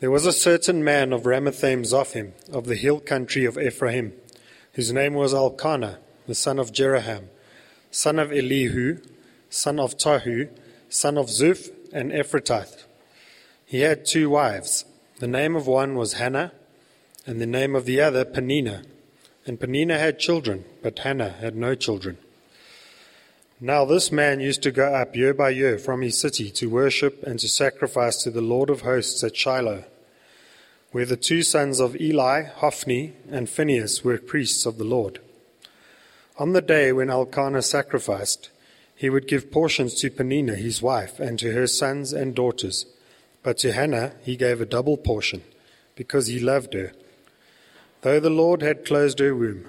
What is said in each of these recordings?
There was a certain man of Ramathaim Zophim, of the hill country of Ephraim, whose name was Elkanah, the son of Jeroham, son of Elihu, son of Tohu, son of Zuph, and Ephrathite. He had two wives. The name of one was Hannah, and the name of the other Peninnah. And Peninnah had children, but Hannah had no children. Now this man used to go up year by year from his city to worship and to sacrifice to the Lord of hosts at Shiloh, where the two sons of Eli, Hophni, and Phinehas were priests of the Lord. On the day when Elkanah sacrificed, he would give portions to Peninnah his wife and to her sons and daughters, but to Hannah he gave a double portion, because he loved her, though the Lord had closed her womb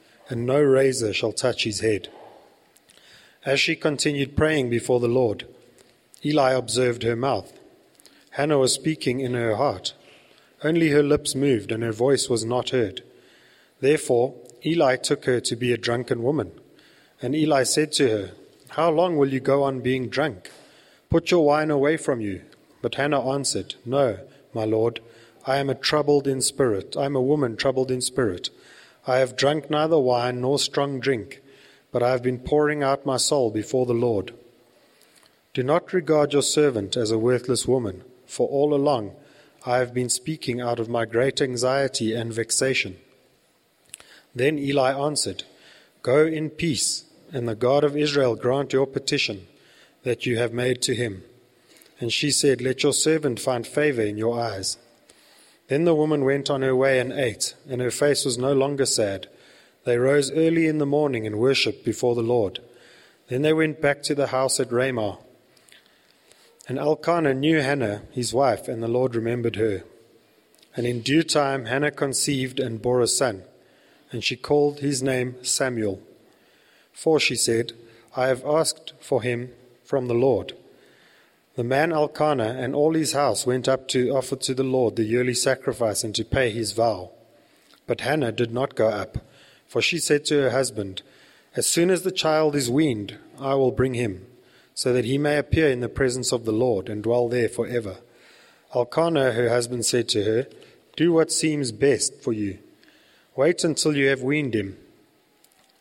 and no razor shall touch his head. As she continued praying before the Lord, Eli observed her mouth. Hannah was speaking in her heart. Only her lips moved, and her voice was not heard. Therefore, Eli took her to be a drunken woman. And Eli said to her, How long will you go on being drunk? Put your wine away from you. But Hannah answered, No, my lord, I am a troubled in spirit. I am a woman troubled in spirit. I have drunk neither wine nor strong drink, but I have been pouring out my soul before the Lord. Do not regard your servant as a worthless woman, for all along I have been speaking out of my great anxiety and vexation. Then Eli answered, Go in peace, and the God of Israel grant your petition that you have made to him. And she said, Let your servant find favor in your eyes. Then the woman went on her way and ate, and her face was no longer sad. They rose early in the morning and worshipped before the Lord. Then they went back to the house at Ramah. And Elkanah knew Hannah, his wife, and the Lord remembered her. And in due time Hannah conceived and bore a son, and she called his name Samuel. For she said, I have asked for him from the Lord. The man Elkanah and all his house went up to offer to the Lord the yearly sacrifice and to pay his vow. But Hannah did not go up, for she said to her husband, As soon as the child is weaned, I will bring him, so that he may appear in the presence of the Lord and dwell there for ever. Elkanah, her husband, said to her, Do what seems best for you. Wait until you have weaned him.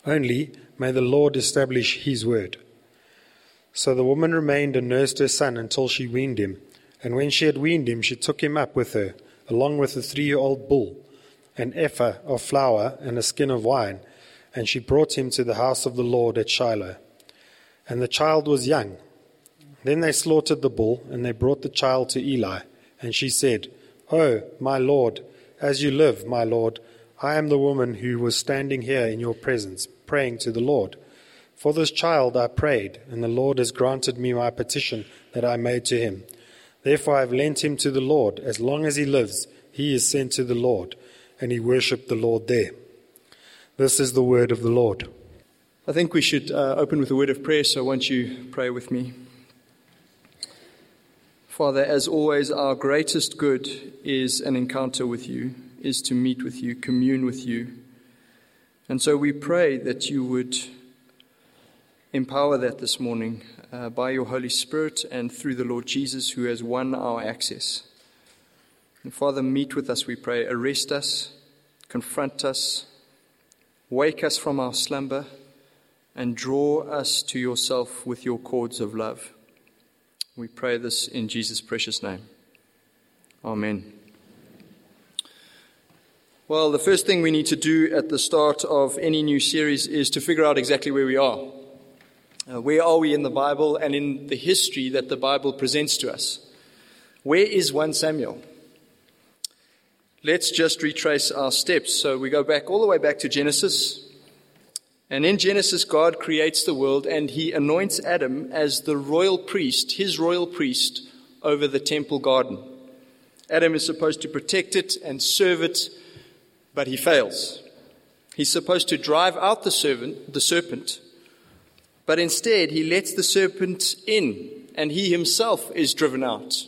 Only may the Lord establish his word. So the woman remained and nursed her son until she weaned him. And when she had weaned him, she took him up with her, along with a three year old bull, an ephah of flour, and a skin of wine. And she brought him to the house of the Lord at Shiloh. And the child was young. Then they slaughtered the bull, and they brought the child to Eli. And she said, Oh, my Lord, as you live, my Lord, I am the woman who was standing here in your presence, praying to the Lord. For this child I prayed, and the Lord has granted me my petition that I made to him. Therefore I have lent him to the Lord. As long as he lives, he is sent to the Lord. And he worshipped the Lord there. This is the word of the Lord. I think we should uh, open with a word of prayer, so won't you pray with me? Father, as always, our greatest good is an encounter with you, is to meet with you, commune with you. And so we pray that you would empower that this morning uh, by your Holy Spirit and through the Lord Jesus, who has won our access. And Father, meet with us, we pray. Arrest us, confront us, wake us from our slumber, and draw us to yourself with your cords of love. We pray this in Jesus' precious name. Amen. Well, the first thing we need to do at the start of any new series is to figure out exactly where we are. Uh, where are we in the Bible and in the history that the Bible presents to us? Where is 1 Samuel? Let's just retrace our steps. So we go back all the way back to Genesis. And in Genesis, God creates the world and he anoints Adam as the royal priest, his royal priest, over the temple garden. Adam is supposed to protect it and serve it, but he fails. He's supposed to drive out the servant, the serpent, but instead he lets the serpent in, and he himself is driven out.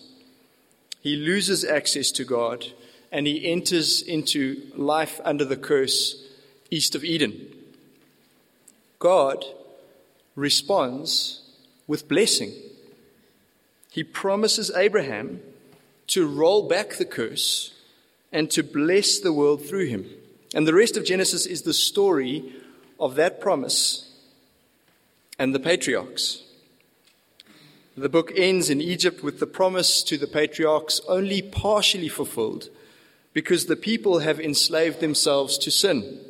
He loses access to God, and he enters into life under the curse east of Eden. God responds with blessing. He promises Abraham to roll back the curse and to bless the world through him. And the rest of Genesis is the story of that promise and the patriarchs. The book ends in Egypt with the promise to the patriarchs only partially fulfilled because the people have enslaved themselves to sin.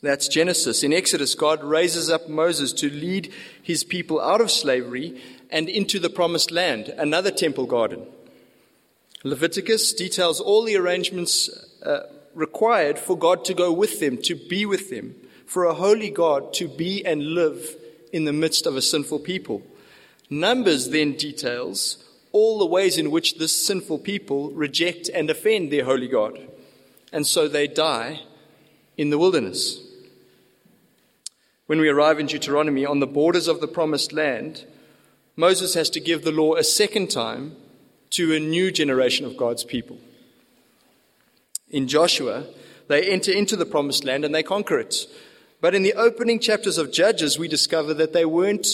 That's Genesis. In Exodus, God raises up Moses to lead his people out of slavery and into the promised land, another temple garden. Leviticus details all the arrangements uh, required for God to go with them, to be with them, for a holy God to be and live in the midst of a sinful people. Numbers then details all the ways in which this sinful people reject and offend their holy God, and so they die in the wilderness. When we arrive in Deuteronomy on the borders of the promised land, Moses has to give the law a second time to a new generation of God's people. In Joshua, they enter into the promised land and they conquer it. But in the opening chapters of Judges, we discover that they weren't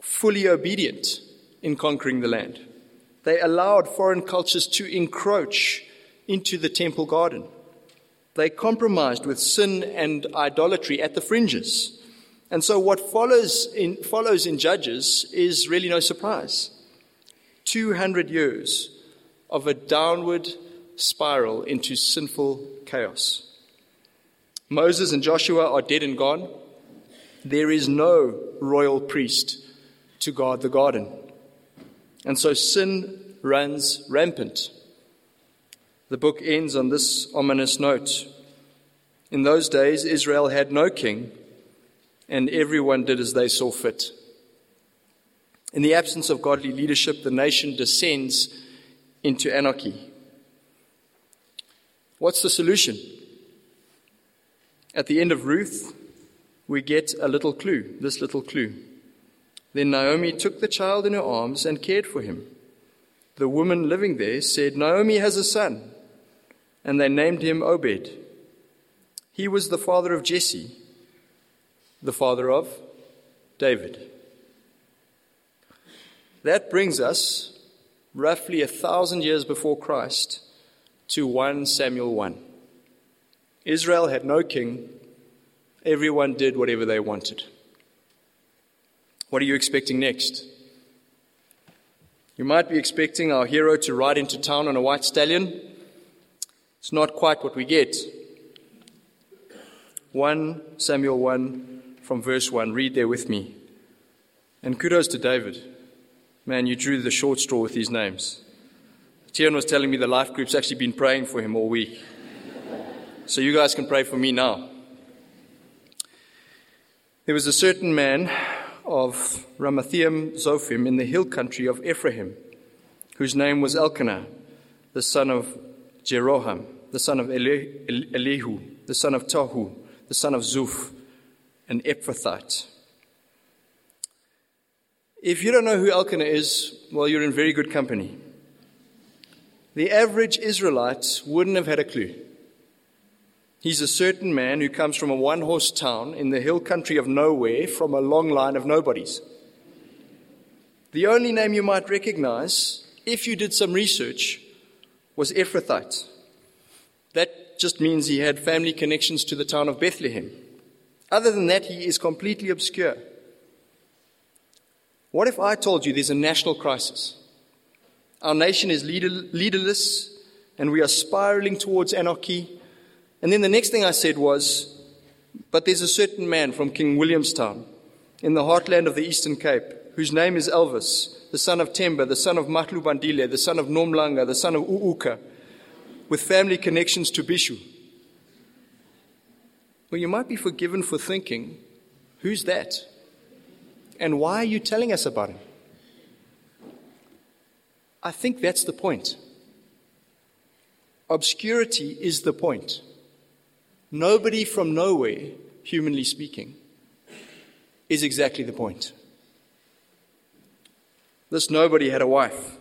fully obedient in conquering the land. They allowed foreign cultures to encroach into the temple garden. They compromised with sin and idolatry at the fringes. And so, what follows in, follows in Judges is really no surprise. 200 years of a downward spiral into sinful chaos. Moses and Joshua are dead and gone. There is no royal priest to guard the garden. And so sin runs rampant. The book ends on this ominous note. In those days, Israel had no king, and everyone did as they saw fit. In the absence of godly leadership, the nation descends into anarchy. What's the solution? At the end of Ruth, we get a little clue, this little clue. Then Naomi took the child in her arms and cared for him. The woman living there said, Naomi has a son, and they named him Obed. He was the father of Jesse, the father of David. That brings us roughly a thousand years before Christ to 1 Samuel 1. Israel had no king, everyone did whatever they wanted. What are you expecting next? You might be expecting our hero to ride into town on a white stallion. It's not quite what we get. 1 Samuel 1 from verse 1. Read there with me. And kudos to David. Man, you drew the short straw with these names. Tian was telling me the life group's actually been praying for him all week. So you guys can pray for me now. There was a certain man of Ramathaim Zophim in the hill country of Ephraim, whose name was Elkanah, the son of Jeroham, the son of Elihu, the son of Tohu, the son of Zuph, an Ephrathite. If you don't know who Elkanah is, well, you're in very good company. The average Israelite wouldn't have had a clue. He's a certain man who comes from a one horse town in the hill country of nowhere from a long line of nobodies. The only name you might recognize, if you did some research, was Ephrathite. That just means he had family connections to the town of Bethlehem. Other than that, he is completely obscure. What if I told you there's a national crisis? Our nation is leader, leaderless and we are spiraling towards anarchy. And then the next thing I said was, but there's a certain man from King Williamstown in the heartland of the Eastern Cape whose name is Elvis, the son of Temba, the son of Matlu Bandile, the son of Nomlanga, the son of Uuka, with family connections to Bhisho. Well, you might be forgiven for thinking, who's that? And why are you telling us about him? I think that's the point. Obscurity is the point. Nobody from nowhere, humanly speaking, is exactly the point. This nobody had a wife.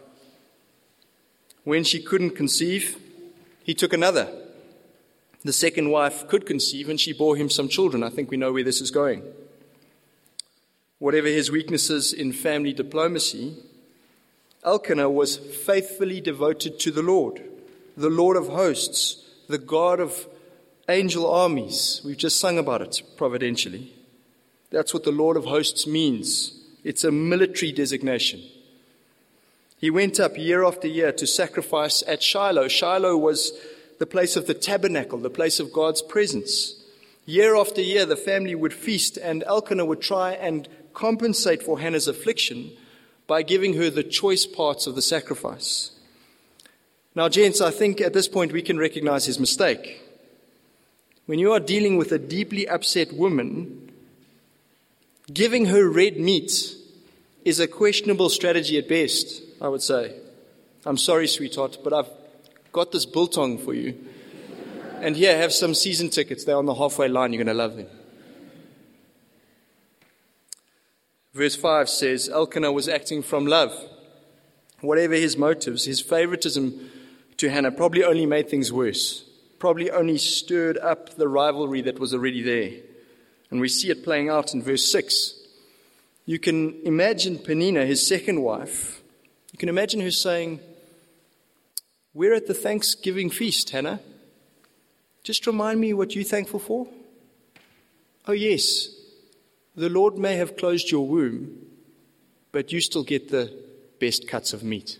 When she couldn't conceive, he took another. The second wife could conceive and she bore him some children. I think we know where this is going. Whatever his weaknesses in family diplomacy, Elkanah was faithfully devoted to the Lord, the Lord of hosts, the God of angel armies. We've just sung about it providentially. That's what the Lord of hosts means. It's a military designation. He went up year after year to sacrifice at Shiloh. Shiloh was the place of the tabernacle, the place of God's presence. Year after year, the family would feast, and Elkanah would try and compensate for Hannah's affliction by giving her the choice parts of the sacrifice. Now, gents, I think at this point we can recognize his mistake. When you are dealing with a deeply upset woman, giving her red meat is a questionable strategy at best, I would say. I'm sorry, sweetheart, but I've got this biltong for you. And here, have some season tickets. They're on the halfway line. You're going to love them. Verse 5 says Elkanah was acting from love. Whatever his motives, his favoritism to Hannah probably only made things worse, probably only stirred up the rivalry that was already there. And we see it playing out in verse 6. You can imagine Peninnah, his second wife, you can imagine her saying, We're at the Thanksgiving feast, Hannah. Just remind me what you're thankful for. Oh, yes, the Lord may have closed your womb, but you still get the best cuts of meat.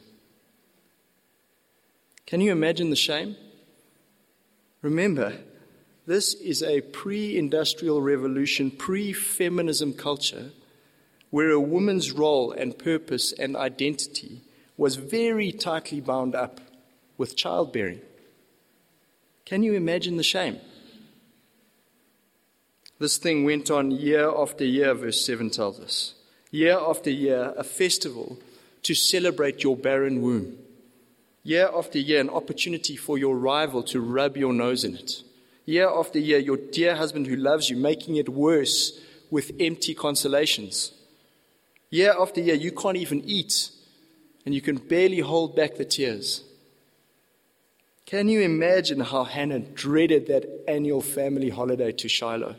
Can you imagine the shame? Remember, this is a pre industrial revolution, pre feminism culture where a woman's role and purpose and identity was very tightly bound up with childbearing. Can you imagine the shame? This thing went on year after year, verse 7 tells us. Year after year, a festival to celebrate your barren womb. Year after year, an opportunity for your rival to rub your nose in it. Year after year, your dear husband who loves you making it worse with empty consolations. Year after year, you can't even eat and you can barely hold back the tears. Can you imagine how Hannah dreaded that annual family holiday to Shiloh?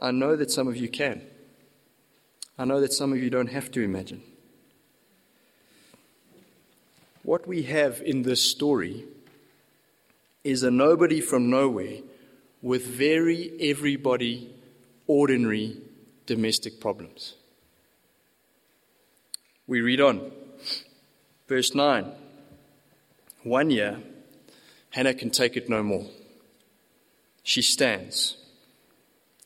I know that some of you can. I know that some of you don't have to imagine. What we have in this story is a nobody from nowhere with very everybody ordinary domestic problems. We read on. Verse 9. One year, Hannah can take it no more. She stands.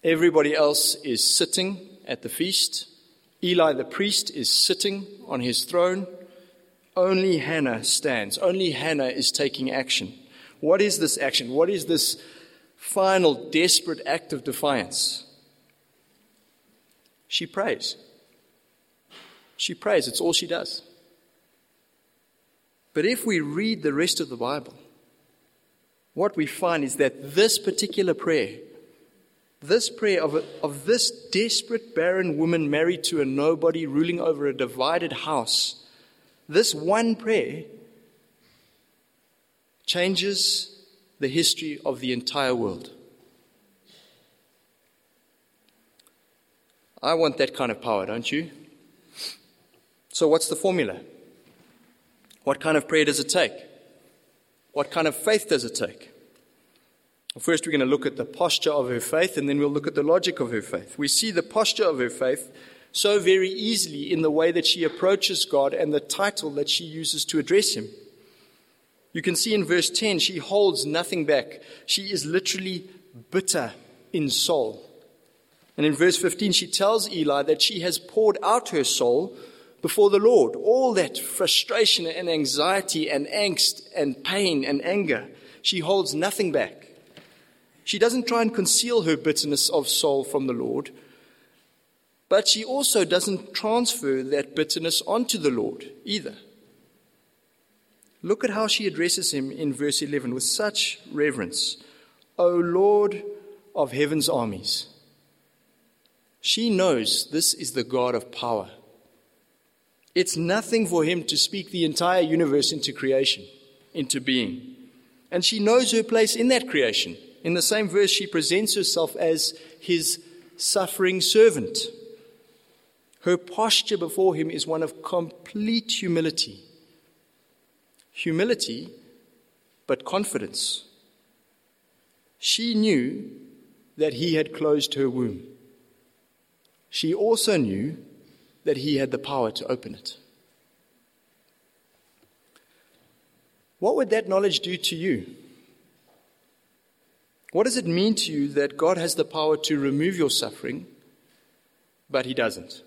Everybody else is sitting at the feast. Eli the priest is sitting on his throne. Only Hannah stands. Only Hannah is taking action. What is this action? What is this final desperate act of defiance? She prays. She prays. It's all she does. But if we read the rest of the Bible, what we find is that this particular prayer this prayer of, of this desperate barren woman married to a nobody ruling over a divided house, this one prayer changes the history of the entire world. I want that kind of power, don't you? So, what's the formula? What kind of prayer does it take? What kind of faith does it take? First, we're going to look at the posture of her faith, and then we'll look at the logic of her faith. We see the posture of her faith so very easily in the way that she approaches God and the title that she uses to address Him. You can see in verse 10, she holds nothing back. She is literally bitter in soul. And in verse 15, she tells Eli that she has poured out her soul before the Lord. All that frustration and anxiety and angst and pain and anger, she holds nothing back. She doesn't try and conceal her bitterness of soul from the Lord, but she also doesn't transfer that bitterness onto the Lord either. Look at how she addresses him in verse 11 with such reverence. O Lord of heaven's armies. She knows this is the God of power. It's nothing for him to speak the entire universe into creation, into being. And she knows her place in that creation. In the same verse, she presents herself as his suffering servant. Her posture before him is one of complete humility. Humility, but confidence. She knew that he had closed her womb she also knew that he had the power to open it. What would that knowledge do to you? What does it mean to you that God has the power to remove your suffering, but he doesn't?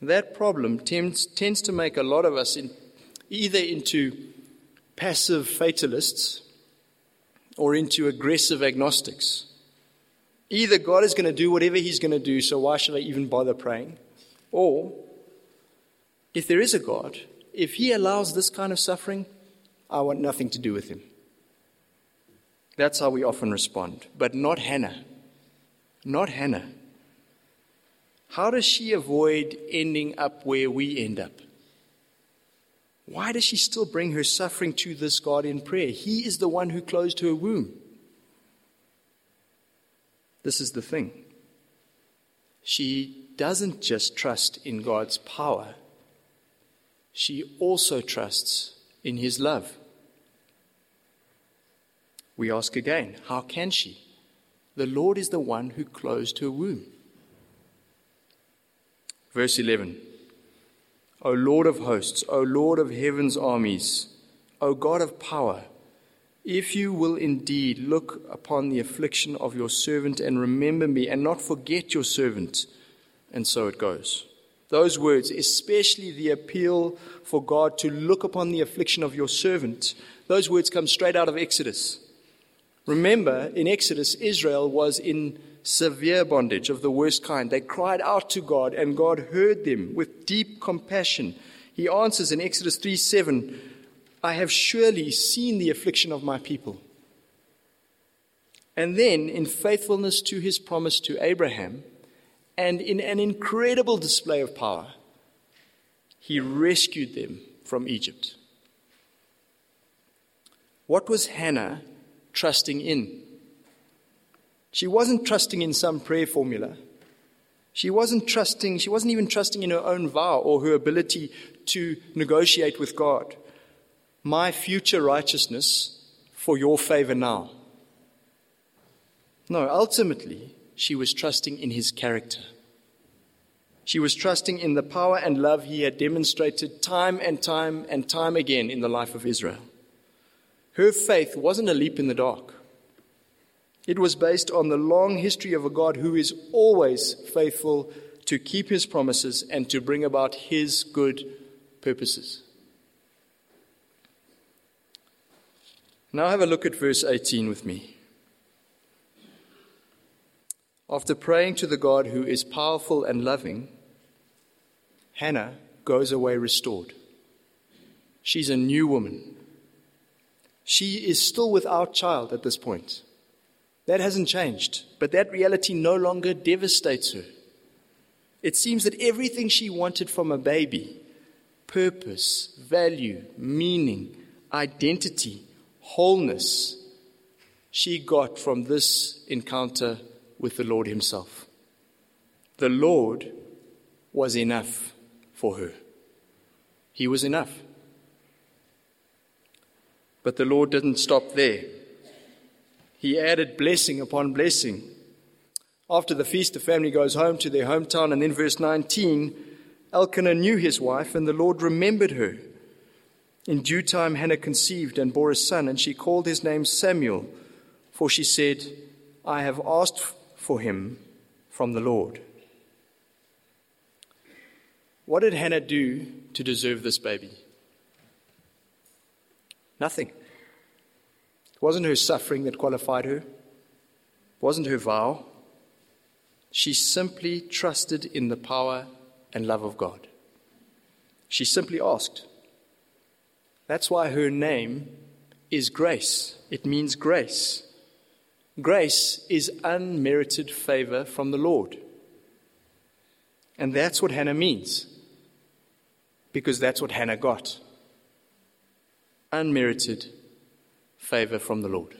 That problem tends, tends to make a lot of us in, either into passive fatalists or into aggressive agnostics. Either God is going to do whatever He's going to do, so why should I even bother praying? Or, if there is a God, if He allows this kind of suffering, I want nothing to do with Him. That's how we often respond. But not Hannah. Not Hannah. How does she avoid ending up where we end up? Why does she still bring her suffering to this God in prayer? He is the one who closed her womb. This is the thing. She doesn't just trust in God's power, she also trusts in His love. We ask again, how can she? The Lord is the one who closed her womb. Verse 11 O Lord of hosts, O Lord of heaven's armies, O God of power, if you will indeed look upon the affliction of your servant and remember me and not forget your servant. And so it goes. Those words, especially the appeal for God to look upon the affliction of your servant, those words come straight out of Exodus. Remember, in Exodus, Israel was in severe bondage of the worst kind. They cried out to God, and God heard them with deep compassion. He answers in Exodus 3 7 I have surely seen the affliction of my people. And then, in faithfulness to his promise to Abraham, and in an incredible display of power, he rescued them from Egypt. What was Hannah trusting in? She wasn't trusting in some prayer formula. She wasn't trusting, she wasn't even trusting in her own vow or her ability to negotiate with God my future righteousness for your favor now. No, ultimately, she was trusting in his character. She was trusting in the power and love he had demonstrated time and time and time again in the life of Israel. Her faith wasn't a leap in the dark. It was based on the long history of a God who is always faithful to keep his promises and to bring about his good purposes. Now have a look at verse 18 with me. After praying to the God who is powerful and loving, Hannah goes away restored. She's a new woman. She is still without child at this point. That hasn't changed, but that reality no longer devastates her. It seems that everything she wanted from a baby purpose, value, meaning, identity wholeness she got from this encounter with the Lord Himself. The Lord was enough for her. He was enough. But the Lord didn't stop there. He added blessing upon blessing. After the feast, the family goes home to their hometown, and then verse 19 Elkanah knew his wife, and the Lord remembered her. In due time, Hannah conceived and bore a son, and she called his name Samuel, for she said, I have asked for him from the Lord. What did Hannah do to deserve this baby? Nothing. It wasn't her suffering that qualified her, it wasn't her vow. She simply trusted in the power and love of God. She simply asked. That's why her name is Grace. It means grace. Grace is unmerited favor from the Lord. And that's what Hannah means. Because that's what Hannah got unmerited favor from the Lord.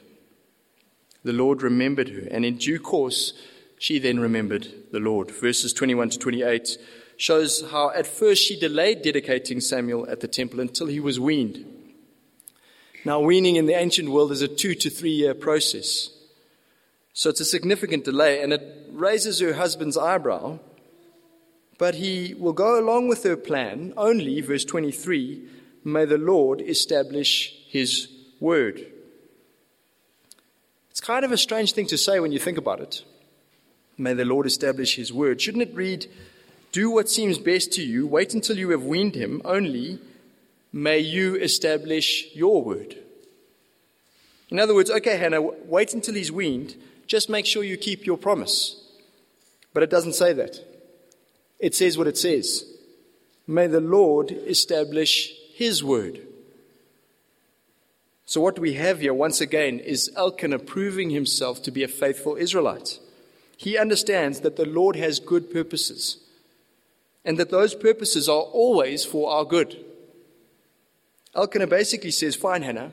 The Lord remembered her, and in due course, she then remembered the Lord. Verses 21 to 28 shows how at first she delayed dedicating Samuel at the temple until he was weaned. Now, weaning in the ancient world is a two to three year process. So it's a significant delay, and it raises her husband's eyebrow. But he will go along with her plan only, verse 23, may the Lord establish his word. It's kind of a strange thing to say when you think about it. May the Lord establish his word. Shouldn't it read, Do what seems best to you, wait until you have weaned him, only may you establish your word? In other words, okay, Hannah, wait until he's weaned, just make sure you keep your promise. But it doesn't say that. It says what it says. May the Lord establish his word. So, what we have here, once again, is Elkanah proving himself to be a faithful Israelite. He understands that the Lord has good purposes and that those purposes are always for our good. Elkanah basically says, Fine, Hannah,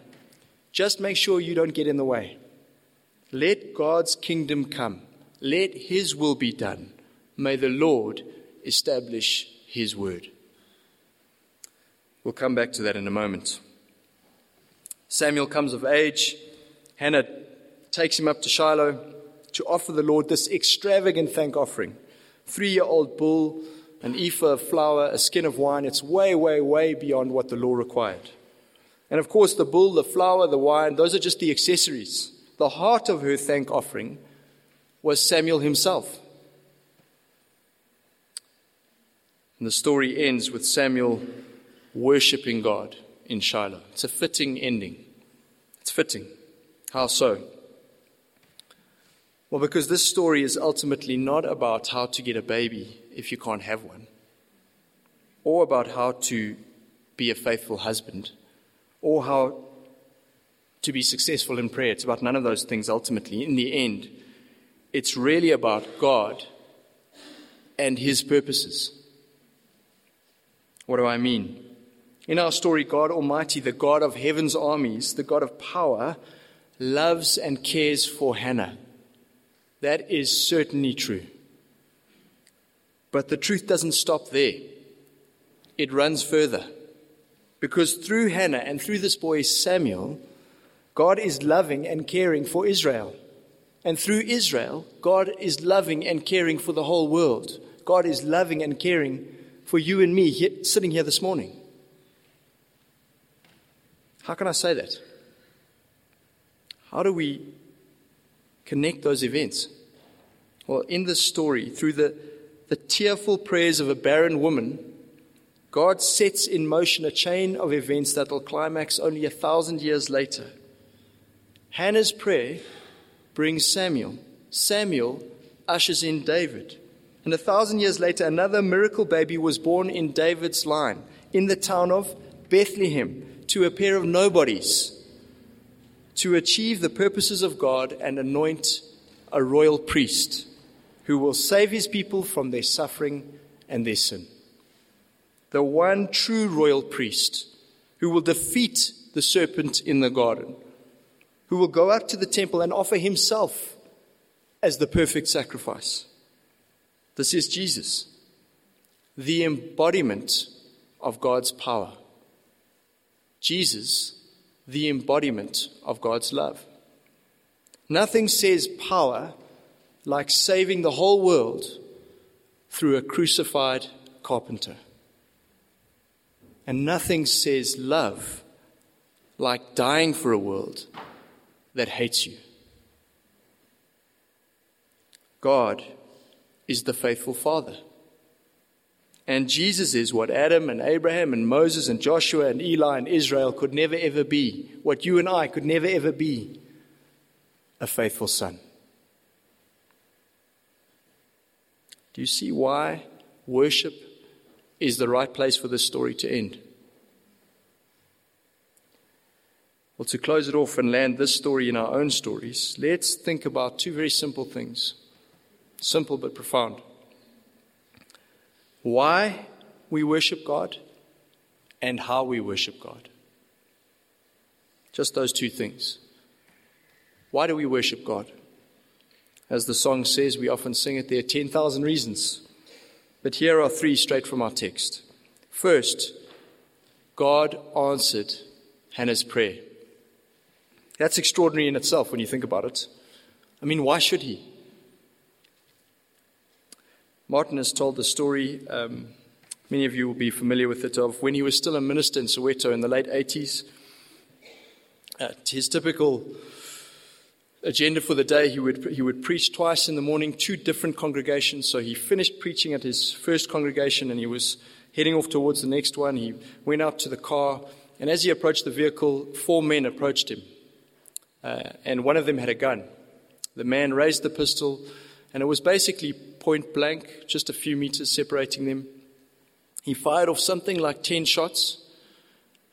just make sure you don't get in the way. Let God's kingdom come, let his will be done. May the Lord establish his word. We'll come back to that in a moment. Samuel comes of age. Hannah takes him up to Shiloh to offer the Lord this extravagant thank offering three year old bull, an ephah of flour, a skin of wine. It's way, way, way beyond what the law required. And of course, the bull, the flour, the wine, those are just the accessories. The heart of her thank offering was Samuel himself. And the story ends with Samuel worshipping God in Shiloh. It's a fitting ending. It's fitting. How so? Well, because this story is ultimately not about how to get a baby if you can't have one, or about how to be a faithful husband, or how to be successful in prayer. It's about none of those things ultimately. In the end, it's really about God and His purposes. What do I mean? In our story, God Almighty, the God of heaven's armies, the God of power, loves and cares for Hannah. That is certainly true. But the truth doesn't stop there, it runs further. Because through Hannah and through this boy Samuel, God is loving and caring for Israel. And through Israel, God is loving and caring for the whole world. God is loving and caring for you and me here, sitting here this morning. How can I say that? How do we connect those events? Well, in this story, through the, the tearful prayers of a barren woman, God sets in motion a chain of events that will climax only a thousand years later. Hannah's prayer brings Samuel. Samuel ushers in David. And a thousand years later, another miracle baby was born in David's line in the town of Bethlehem to a pair of nobodies to achieve the purposes of God and anoint a royal priest who will save his people from their suffering and their sin. The one true royal priest who will defeat the serpent in the garden, who will go up to the temple and offer himself as the perfect sacrifice. This is Jesus, the embodiment of God's power. Jesus, the embodiment of God's love. Nothing says power like saving the whole world through a crucified carpenter. And nothing says love like dying for a world that hates you. God is the faithful Father. And Jesus is what Adam and Abraham and Moses and Joshua and Eli and Israel could never ever be, what you and I could never ever be a faithful son. Do you see why worship is the right place for this story to end? Well, to close it off and land this story in our own stories, let's think about two very simple things. Simple but profound why we worship God and how we worship God. Just those two things. Why do we worship God? As the song says, we often sing it, there are 10,000 reasons. But here are three straight from our text. First, God answered Hannah's prayer. That's extraordinary in itself when you think about it. I mean, why should He? Martin has told the story, um, many of you will be familiar with it, of when he was still a minister in Soweto in the late 80s. Uh, his typical agenda for the day, he would, he would preach twice in the morning, two different congregations. So he finished preaching at his first congregation and he was heading off towards the next one. He went out to the car, and as he approached the vehicle, four men approached him. Uh, and one of them had a gun. The man raised the pistol, and it was basically point blank, just a few meters separating them. He fired off something like 10 shots.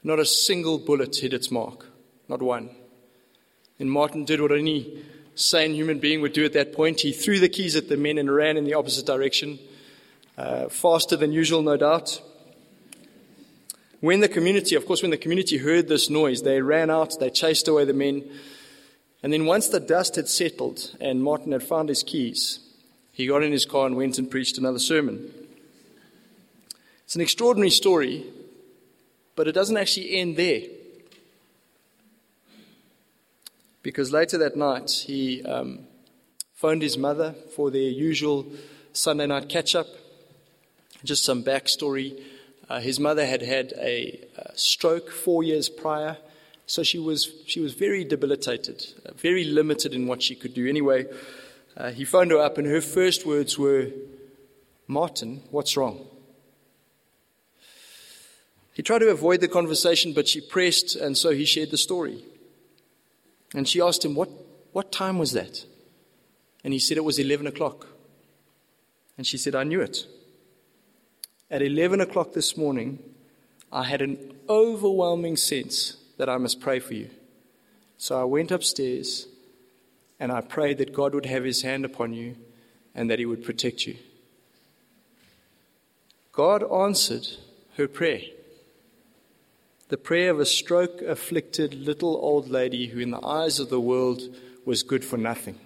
Not a single bullet hit its mark, not one. And Martin did what any sane human being would do at that point. He threw the keys at the men and ran in the opposite direction, uh, faster than usual, no doubt. When the community, of course, when the community heard this noise, they ran out, they chased away the men. And then once the dust had settled and Martin had found his keys, he got in his car and went and preached another sermon. It's an extraordinary story, but it doesn't actually end there. Because later that night, he um, phoned his mother for their usual Sunday night catch up. Just some backstory. Uh, his mother had had a, a, stroke four years prior, so she was, she was very debilitated, uh, very limited in what she could do. Anyway, uh, he phoned her up, and her first words were, Martin, what's wrong? He tried to avoid the conversation, but she pressed, and so he shared the story. And she asked him, What, what time was that? And he said it was 11 o'clock. And she said, I knew it. At 11 o'clock this morning, I had an overwhelming sense that I must pray for you. So I went upstairs and I prayed that God would have his hand upon you and that he would protect you. God answered her prayer. The prayer of a stroke afflicted little old lady who, in the eyes of the world, was good for nothing.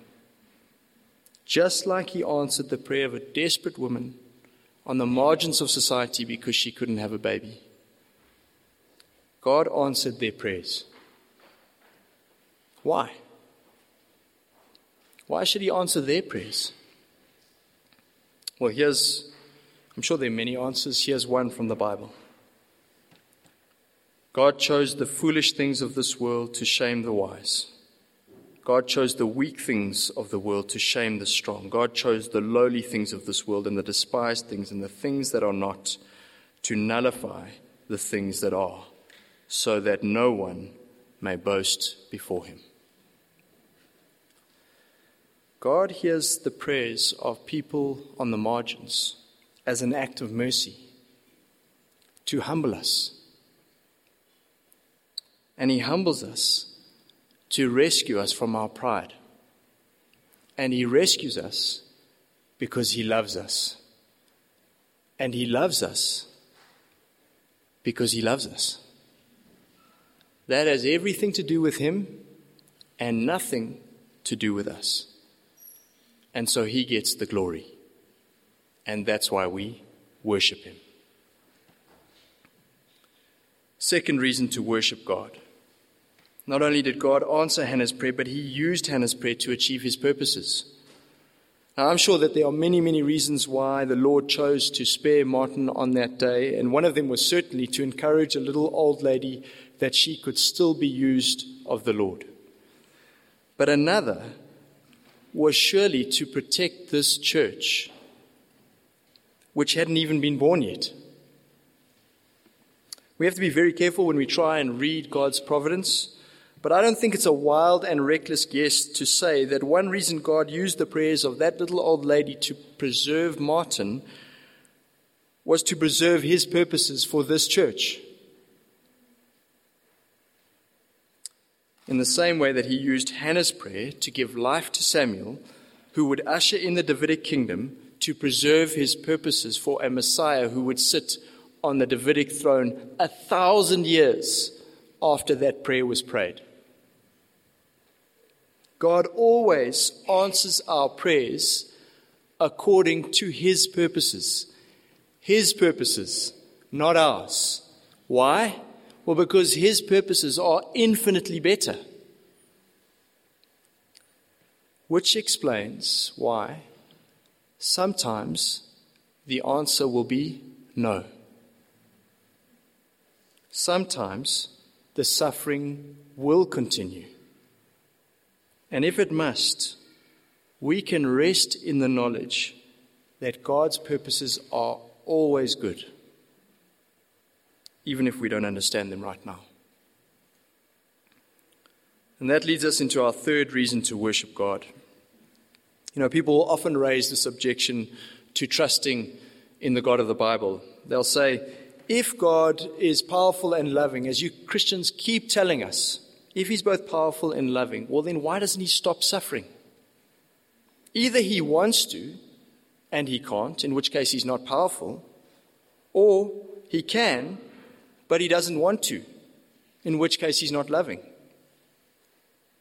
Just like he answered the prayer of a desperate woman on the margins of society because she couldn't have a baby. God answered their prayers. Why? Why should he answer their prayers? Well, here's, I'm sure there are many answers. Here's one from the Bible God chose the foolish things of this world to shame the wise. God chose the weak things of the world to shame the strong. God chose the lowly things of this world and the despised things and the things that are not to nullify the things that are, so that no one may boast before him. God hears the prayers of people on the margins as an act of mercy to humble us. And He humbles us to rescue us from our pride. And He rescues us because He loves us. And He loves us because He loves us. That has everything to do with Him and nothing to do with us. And so he gets the glory. And that's why we worship him. Second reason to worship God. Not only did God answer Hannah's prayer, but he used Hannah's prayer to achieve his purposes. Now, I'm sure that there are many, many reasons why the Lord chose to spare Martin on that day, and one of them was certainly to encourage a little old lady that she could still be used of the Lord. But another was surely to protect this church, which hadn't even been born yet. We have to be very careful when we try and read God's providence. But I don't think it's a wild and reckless guess to say that one reason God used the prayers of that little old lady to preserve Martin was to preserve his purposes for this church. In the same way that he used Hannah's prayer to give life to Samuel, who would usher in the Davidic kingdom to preserve his purposes for a Messiah who would sit on the Davidic throne a thousand years after that prayer was prayed. God always answers our prayers according to his purposes. His purposes, not ours. Why? Well, because his purposes are infinitely better. Which explains why sometimes the answer will be no. Sometimes the suffering will continue. And if it must, we can rest in the knowledge that God's purposes are always good, even if we don't understand them right now. And that leads us into our third reason to worship God. You know, people often raise this objection to trusting in the God of the Bible. They'll say, if God is powerful and loving, as you Christians keep telling us, if he's both powerful and loving, well, then why doesn't he stop suffering? Either he wants to and he can't, in which case he's not powerful, or he can, but he doesn't want to, in which case he's not loving.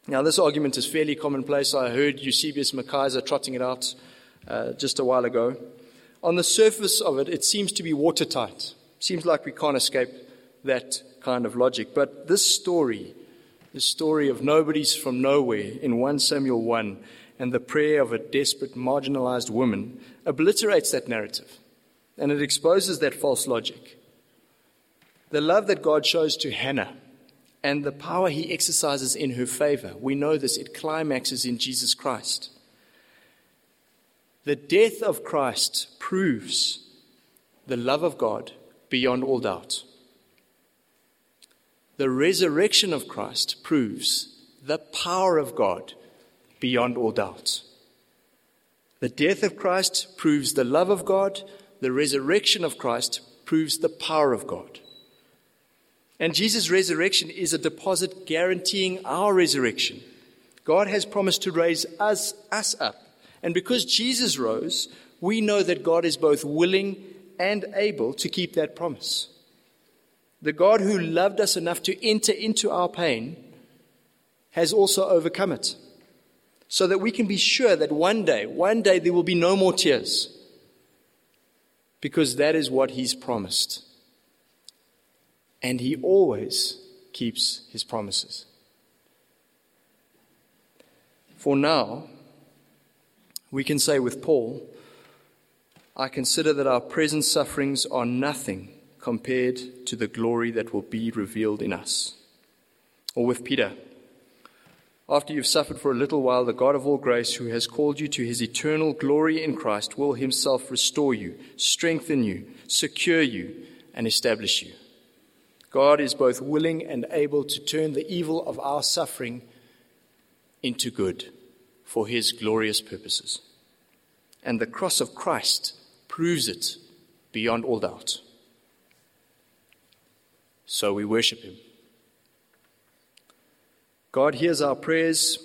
Now, this argument is fairly commonplace. I heard Eusebius McKaiser trotting it out uh, just a while ago. On the surface of it, it seems to be watertight. Seems like we can't escape that kind of logic. But this story, the story of nobodies from nowhere in 1 Samuel 1 and the prayer of a desperate, marginalized woman, obliterates that narrative and it exposes that false logic. The love that God shows to Hannah and the power he exercises in her favor, we know this, it climaxes in Jesus Christ. The death of Christ proves the love of God beyond all doubt. The resurrection of Christ proves the power of God beyond all doubt. The death of Christ proves the love of God. The resurrection of Christ proves the power of God. And Jesus' resurrection is a deposit guaranteeing our resurrection. God has promised to raise us, us up. And because Jesus rose, we know that God is both willing and able to keep that promise. The God who loved us enough to enter into our pain has also overcome it. So that we can be sure that one day, one day there will be no more tears. Because that is what He's promised. And He always keeps His promises. For now, we can say with Paul, I consider that our present sufferings are nothing compared to the glory that will be revealed in us. Or with Peter, after you've suffered for a little while, the God of all grace, who has called you to his eternal glory in Christ, will himself restore you, strengthen you, secure you, and establish you. God is both willing and able to turn the evil of our suffering into good for his glorious purposes. And the cross of Christ proves it beyond all doubt. So we worship him. God hears our prayers.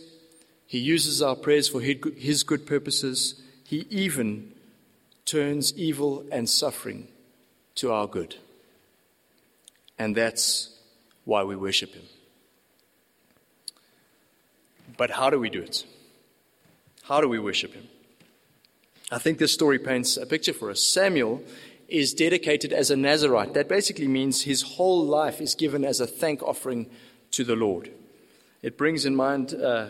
He uses our prayers for his good purposes. He even turns evil and suffering to our good. And that's why we worship him. But how do we do it? How do we worship him? I think this story paints a picture for us. Samuel is dedicated as a Nazarite. That basically means his whole life is given as a thank offering to the Lord. It brings in mind, uh,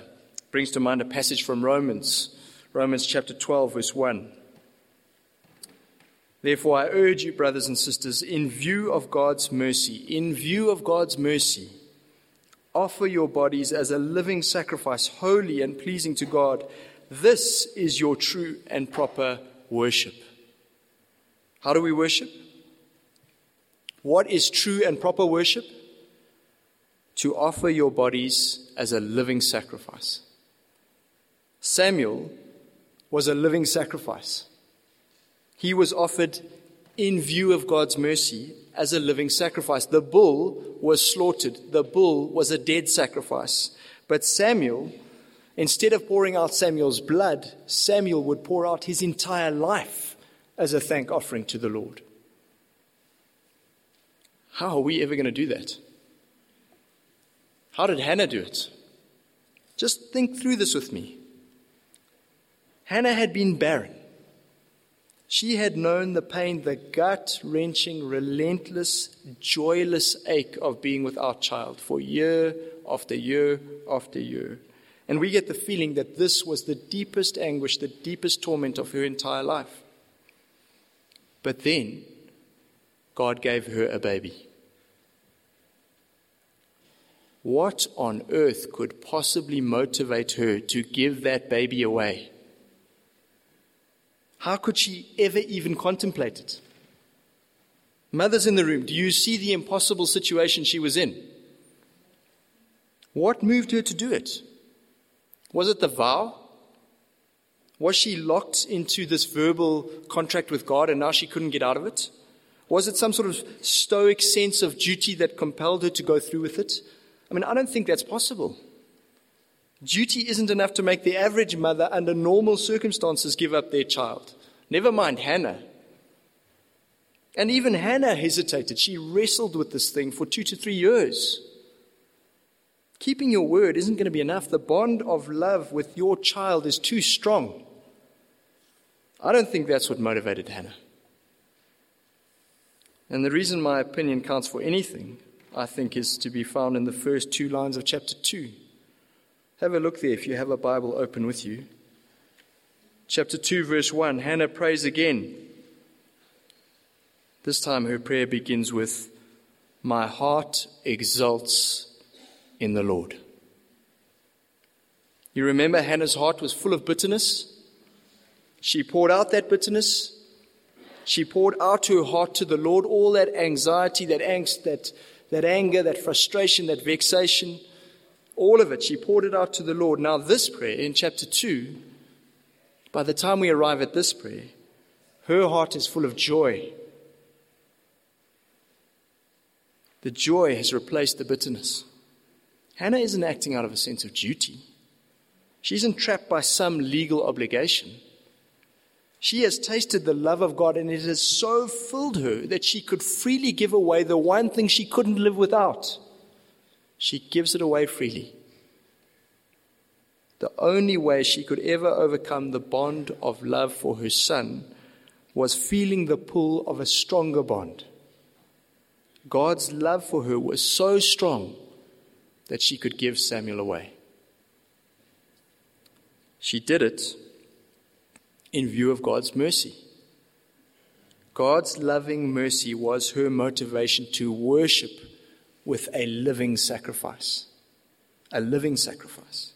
brings to mind a passage from Romans, Romans chapter 12, verse 1. Therefore, I urge you, brothers and sisters, in view of God's mercy, in view of God's mercy, offer your bodies as a living sacrifice, holy and pleasing to God. This is your true and proper worship. How do we worship? What is true and proper worship? To offer your bodies as a living sacrifice. Samuel was a living sacrifice. He was offered in view of God's mercy as a living sacrifice. The bull was slaughtered, the bull was a dead sacrifice. But Samuel, instead of pouring out Samuel's blood, Samuel would pour out his entire life as a thank offering to the Lord. How are we ever going to do that? How did Hannah do it? Just think through this with me. Hannah had been barren. She had known the pain, the gut wrenching, relentless, joyless ache of being without child for year after year after year. And we get the feeling that this was the deepest anguish, the deepest torment of her entire life. But then, God gave her a baby. What on earth could possibly motivate her to give that baby away? How could she ever even contemplate it? Mothers in the room, do you see the impossible situation she was in? What moved her to do it? Was it the vow? Was she locked into this verbal contract with God and now she couldn't get out of it? Was it some sort of stoic sense of duty that compelled her to go through with it? I mean, I don't think that's possible. Duty isn't enough to make the average mother, under normal circumstances, give up their child. Never mind Hannah. And even Hannah hesitated. She wrestled with this thing for two to three years. Keeping your word isn't going to be enough. The bond of love with your child is too strong. I don't think that's what motivated Hannah. And the reason my opinion counts for anything, I think, is to be found in the first two lines of chapter 2. Have a look there if you have a Bible open with you. Chapter 2, verse 1 Hannah prays again. This time her prayer begins with, My heart exults in the Lord. You remember Hannah's heart was full of bitterness? She poured out that bitterness. She poured out her heart to the Lord, all that anxiety, that angst, that, that anger, that frustration, that vexation. All of it, she poured it out to the Lord. Now, this prayer in chapter 2, by the time we arrive at this prayer, her heart is full of joy. The joy has replaced the bitterness. Hannah isn't acting out of a sense of duty. She isn't trapped by some legal obligation. She has tasted the love of God, and it has so filled her that she could freely give away the one thing she couldn't live without she gives it away freely. The only way she could ever overcome the bond of love for her son was feeling the pull of a stronger bond. God's love for her was so strong that she could give Samuel away. She did it in view of God's mercy. God's loving mercy was her motivation to worship with a living sacrifice. A living sacrifice.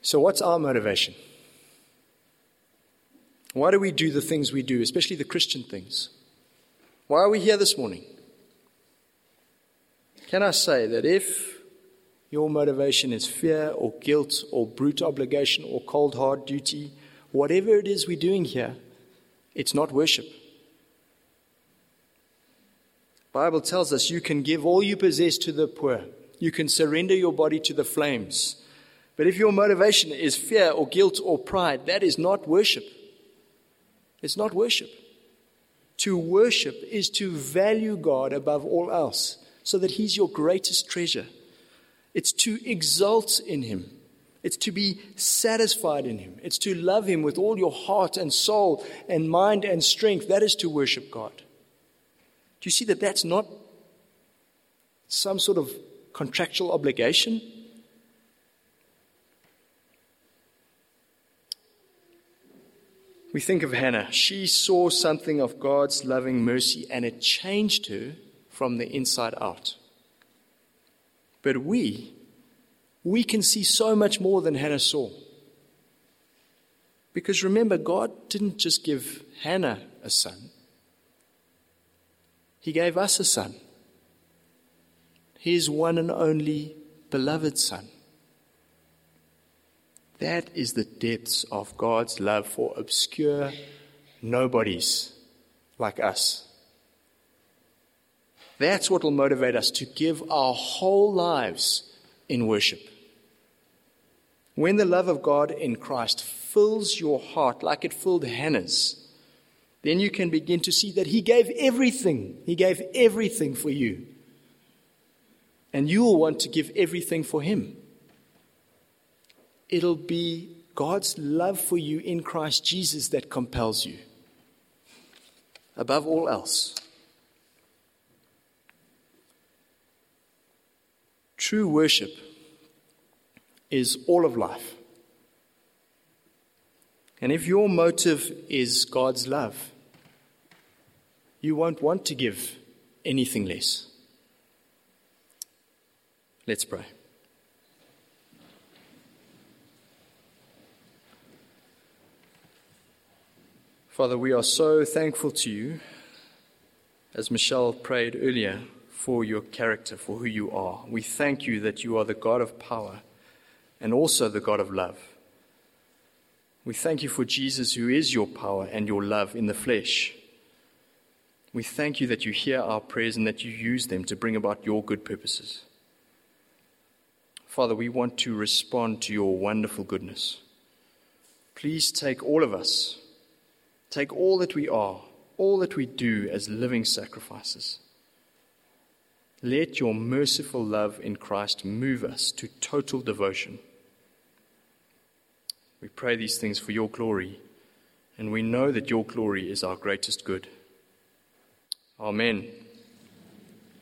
So, what's our motivation? Why do we do the things we do, especially the Christian things? Why are we here this morning? Can I say that if your motivation is fear or guilt or brute obligation or cold hard duty, whatever it is we're doing here, it's not worship. Bible tells us you can give all you possess to the poor. You can surrender your body to the flames. But if your motivation is fear or guilt or pride, that is not worship. It's not worship. To worship is to value God above all else so that He's your greatest treasure. It's to exult in Him. It's to be satisfied in Him. It's to love Him with all your heart and soul and mind and strength. That is to worship God. You see that that's not some sort of contractual obligation? We think of Hannah. She saw something of God's loving mercy and it changed her from the inside out. But we, we can see so much more than Hannah saw. Because remember, God didn't just give Hannah a son, He gave us a son. His one and only beloved Son. That is the depths of God's love for obscure nobodies like us. That's what will motivate us to give our whole lives in worship. When the love of God in Christ fills your heart like it filled Hannah's, then you can begin to see that He gave everything. He gave everything for you. And you will want to give everything for Him. It'll be God's love for you in Christ Jesus that compels you above all else. True worship is all of life. And if your motive is God's love, you won't want to give anything less. Let's pray. Father, we are so thankful to you, as Michelle prayed earlier, for your character, for who you are. We thank you that you are the God of power and also the God of love. We thank you for Jesus, who is your power and your love in the flesh. We thank you that you hear our prayers and that you use them to bring about your good purposes. Father, we want to respond to your wonderful goodness. Please take all of us Take all that we are, all that we do as living sacrifices. Let your merciful love in Christ move us to total devotion. We pray these things for your glory, and we know that your glory is our greatest good. Amen.